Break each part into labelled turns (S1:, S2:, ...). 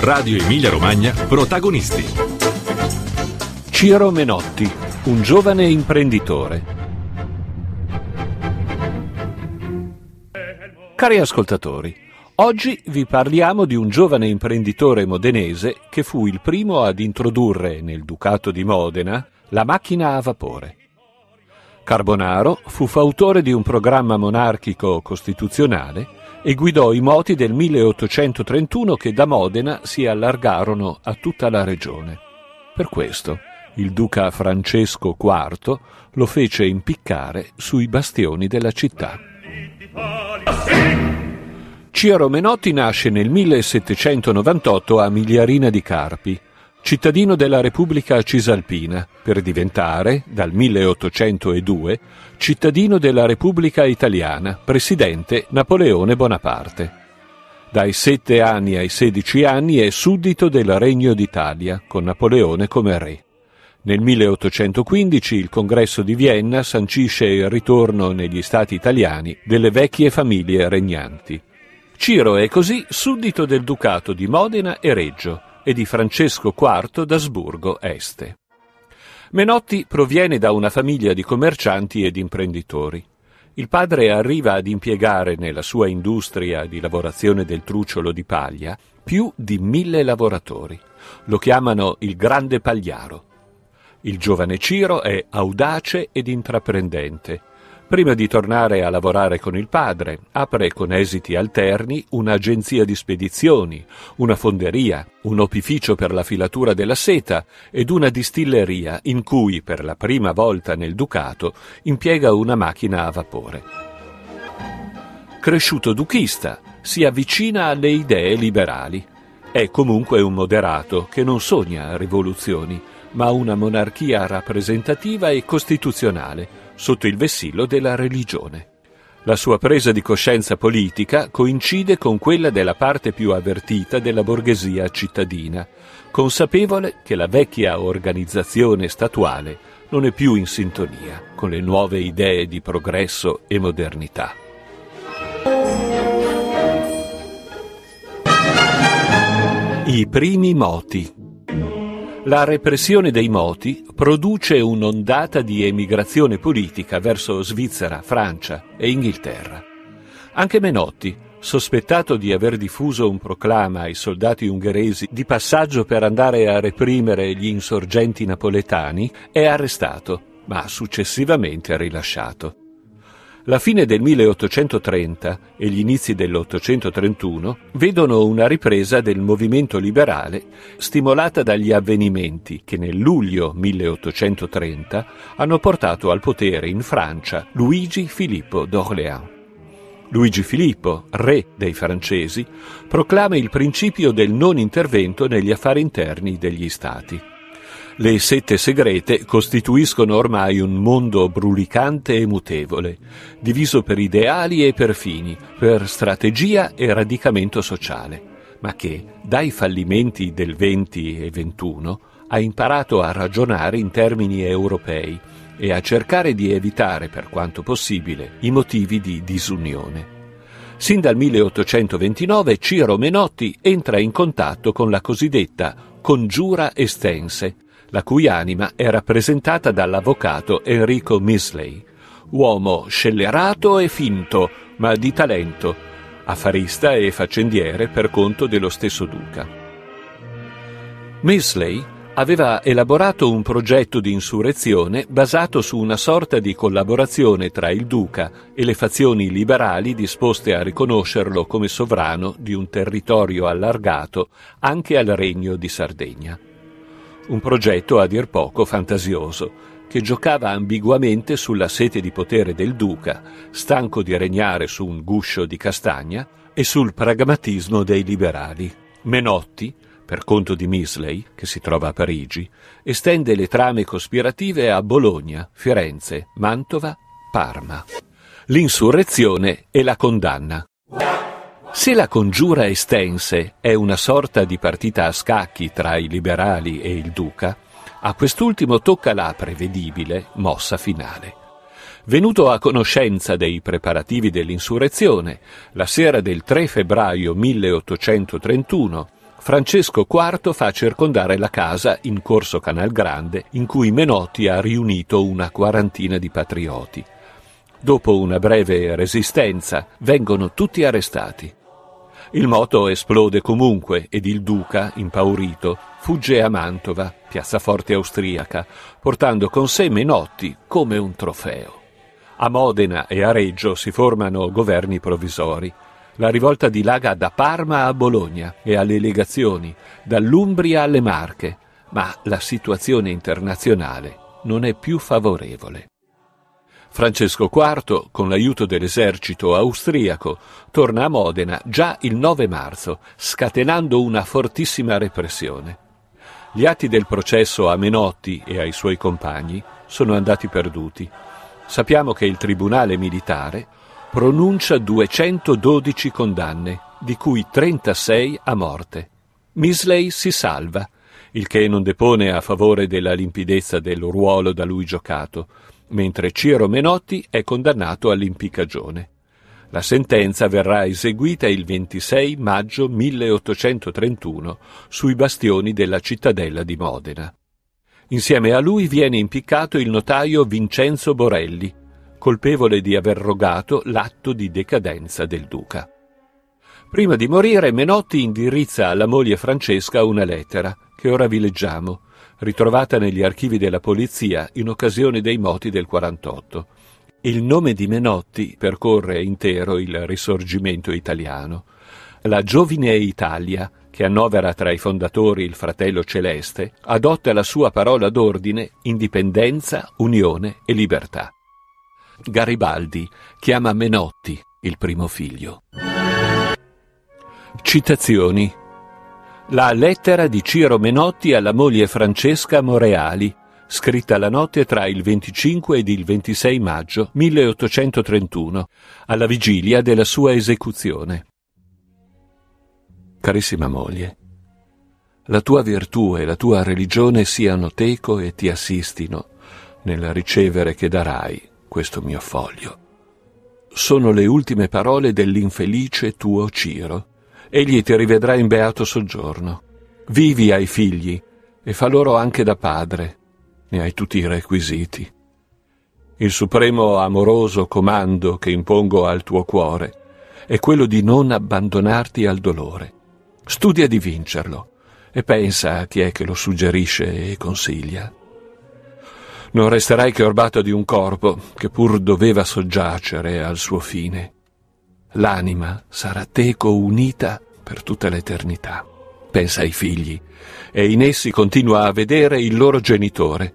S1: Radio Emilia Romagna, protagonisti.
S2: Ciro Menotti, un giovane imprenditore. Cari ascoltatori, oggi vi parliamo di un giovane imprenditore modenese che fu il primo ad introdurre nel Ducato di Modena la macchina a vapore. Carbonaro fu fautore di un programma monarchico costituzionale e guidò i moti del 1831 che da Modena si allargarono a tutta la regione. Per questo il duca Francesco IV lo fece impiccare sui bastioni della città. Ciro Menotti nasce nel 1798 a Migliarina di Carpi, cittadino della Repubblica Cisalpina, per diventare, dal 1802, cittadino della Repubblica Italiana, presidente Napoleone Bonaparte. Dai sette anni ai sedici anni è suddito del Regno d'Italia, con Napoleone come re. Nel 1815 il congresso di Vienna sancisce il ritorno negli stati italiani delle vecchie famiglie regnanti. Ciro è così suddito del ducato di Modena e Reggio, e di Francesco IV d'Asburgo Este. Menotti proviene da una famiglia di commercianti ed imprenditori. Il padre arriva ad impiegare nella sua industria di lavorazione del trucciolo di paglia più di mille lavoratori. Lo chiamano il grande pagliaro. Il giovane Ciro è audace ed intraprendente Prima di tornare a lavorare con il padre, apre con esiti alterni un'agenzia di spedizioni, una fonderia, un opificio per la filatura della seta ed una distilleria in cui per la prima volta nel Ducato impiega una macchina a vapore. Cresciuto duchista, si avvicina alle idee liberali. È comunque un moderato che non sogna rivoluzioni, ma una monarchia rappresentativa e costituzionale sotto il vessillo della religione. La sua presa di coscienza politica coincide con quella della parte più avvertita della borghesia cittadina, consapevole che la vecchia organizzazione statuale non è più in sintonia con le nuove idee di progresso e modernità. I primi moti la repressione dei moti produce un'ondata di emigrazione politica verso Svizzera, Francia e Inghilterra. Anche Menotti, sospettato di aver diffuso un proclama ai soldati ungheresi di passaggio per andare a reprimere gli insorgenti napoletani, è arrestato, ma successivamente rilasciato. La fine del 1830 e gli inizi dell'831 vedono una ripresa del movimento liberale stimolata dagli avvenimenti che nel luglio 1830 hanno portato al potere in Francia Luigi Filippo d'Orléans. Luigi Filippo, re dei francesi, proclama il principio del non intervento negli affari interni degli stati. Le sette segrete costituiscono ormai un mondo brulicante e mutevole, diviso per ideali e per fini, per strategia e radicamento sociale, ma che, dai fallimenti del 20 e 21, ha imparato a ragionare in termini europei e a cercare di evitare, per quanto possibile, i motivi di disunione. Sin dal 1829 Ciro Menotti entra in contatto con la cosiddetta congiura estense, la cui anima è rappresentata dall'avvocato Enrico Misley, uomo scellerato e finto, ma di talento, affarista e faccendiere per conto dello stesso duca. Misley aveva elaborato un progetto di insurrezione basato su una sorta di collaborazione tra il duca e le fazioni liberali disposte a riconoscerlo come sovrano di un territorio allargato anche al regno di Sardegna un progetto a dir poco fantasioso, che giocava ambiguamente sulla sete di potere del duca, stanco di regnare su un guscio di castagna, e sul pragmatismo dei liberali. Menotti, per conto di Misley, che si trova a Parigi, estende le trame cospirative a Bologna, Firenze, Mantova, Parma. L'insurrezione e la condanna. Se la congiura estense è una sorta di partita a scacchi tra i liberali e il duca, a quest'ultimo tocca la prevedibile mossa finale. Venuto a conoscenza dei preparativi dell'insurrezione, la sera del 3 febbraio 1831, Francesco IV fa circondare la casa in corso Canal Grande in cui Menotti ha riunito una quarantina di patrioti. Dopo una breve resistenza vengono tutti arrestati. Il moto esplode comunque ed il duca, impaurito, fugge a Mantova, piazzaforte austriaca, portando con sé Menotti come un trofeo. A Modena e a Reggio si formano governi provvisori. La rivolta dilaga da Parma a Bologna e alle legazioni, dall'Umbria alle Marche, ma la situazione internazionale non è più favorevole. Francesco IV, con l'aiuto dell'esercito austriaco, torna a Modena già il 9 marzo, scatenando una fortissima repressione. Gli atti del processo a Menotti e ai suoi compagni sono andati perduti. Sappiamo che il tribunale militare pronuncia 212 condanne, di cui 36 a morte. Misley si salva, il che non depone a favore della limpidezza del ruolo da lui giocato, mentre Ciro Menotti è condannato all'impiccagione. La sentenza verrà eseguita il 26 maggio 1831 sui bastioni della cittadella di Modena. Insieme a lui viene impiccato il notaio Vincenzo Borelli, colpevole di aver rogato l'atto di decadenza del duca. Prima di morire Menotti indirizza alla moglie Francesca una lettera, che ora vi leggiamo, ritrovata negli archivi della polizia in occasione dei moti del 48. Il nome di Menotti percorre intero il risorgimento italiano. La Giovine Italia, che annovera tra i fondatori il fratello Celeste, adotta la sua parola d'ordine indipendenza, unione e libertà. Garibaldi chiama Menotti il primo figlio. Citazioni la lettera di Ciro Menotti alla moglie Francesca Moreali, scritta la notte tra il 25 ed il 26 maggio 1831, alla vigilia della sua esecuzione. Carissima moglie, la tua virtù e la tua religione siano teco e ti assistino nel ricevere che darai questo mio foglio. Sono le ultime parole dell'infelice tuo Ciro egli ti rivedrà in beato soggiorno. Vivi ai figli e fa loro anche da padre. Ne hai tutti i requisiti. Il supremo amoroso comando che impongo al tuo cuore è quello di non abbandonarti al dolore. Studia di vincerlo e pensa a chi è che lo suggerisce e consiglia. Non resterai che orbato di un corpo che pur doveva soggiacere al suo fine l'anima sarà teco unita per tutta l'eternità. Pensa ai figli, e in essi continua a vedere il loro genitore,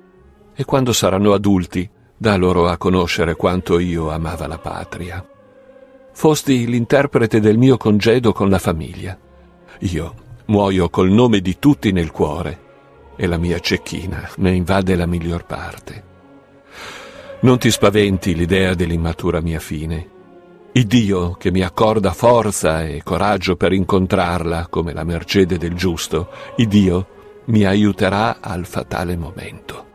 S2: e quando saranno adulti, dà loro a conoscere quanto io amava la patria. Fosti l'interprete del mio congedo con la famiglia. Io muoio col nome di tutti nel cuore, e la mia cecchina ne invade la miglior parte. Non ti spaventi l'idea dell'immatura mia fine. Il Dio che mi accorda forza e coraggio per incontrarla come la mercede del giusto, il Dio mi aiuterà al fatale momento.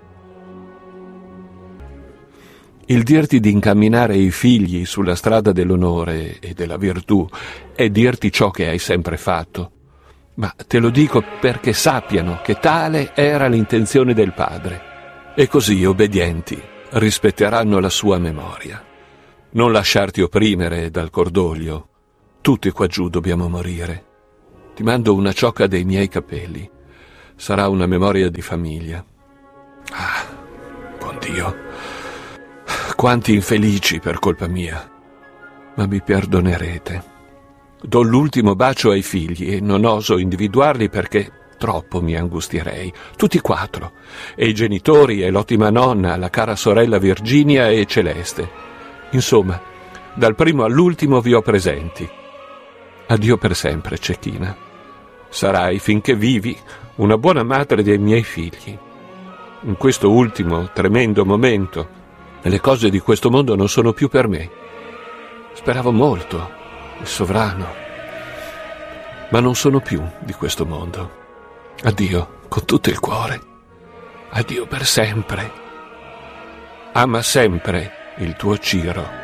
S2: Il dirti di incamminare i figli sulla strada dell'onore e della virtù è dirti ciò che hai sempre fatto, ma te lo dico perché sappiano che tale era l'intenzione del Padre, e così obbedienti rispetteranno la sua memoria. Non lasciarti opprimere dal cordoglio. Tutti qua giù dobbiamo morire. Ti mando una ciocca dei miei capelli. Sarà una memoria di famiglia. Ah, buon Dio. Quanti infelici per colpa mia. Ma mi perdonerete. Do l'ultimo bacio ai figli e non oso individuarli perché troppo mi angustierei. Tutti quattro. E i genitori e l'ottima nonna, la cara sorella Virginia e Celeste. Insomma, dal primo all'ultimo vi ho presenti. Addio per sempre, Cecchina. Sarai, finché vivi, una buona madre dei miei figli. In questo ultimo, tremendo momento, le cose di questo mondo non sono più per me. Speravo molto, il sovrano, ma non sono più di questo mondo. Addio con tutto il cuore. Addio per sempre. Ama sempre il tuo Ciro.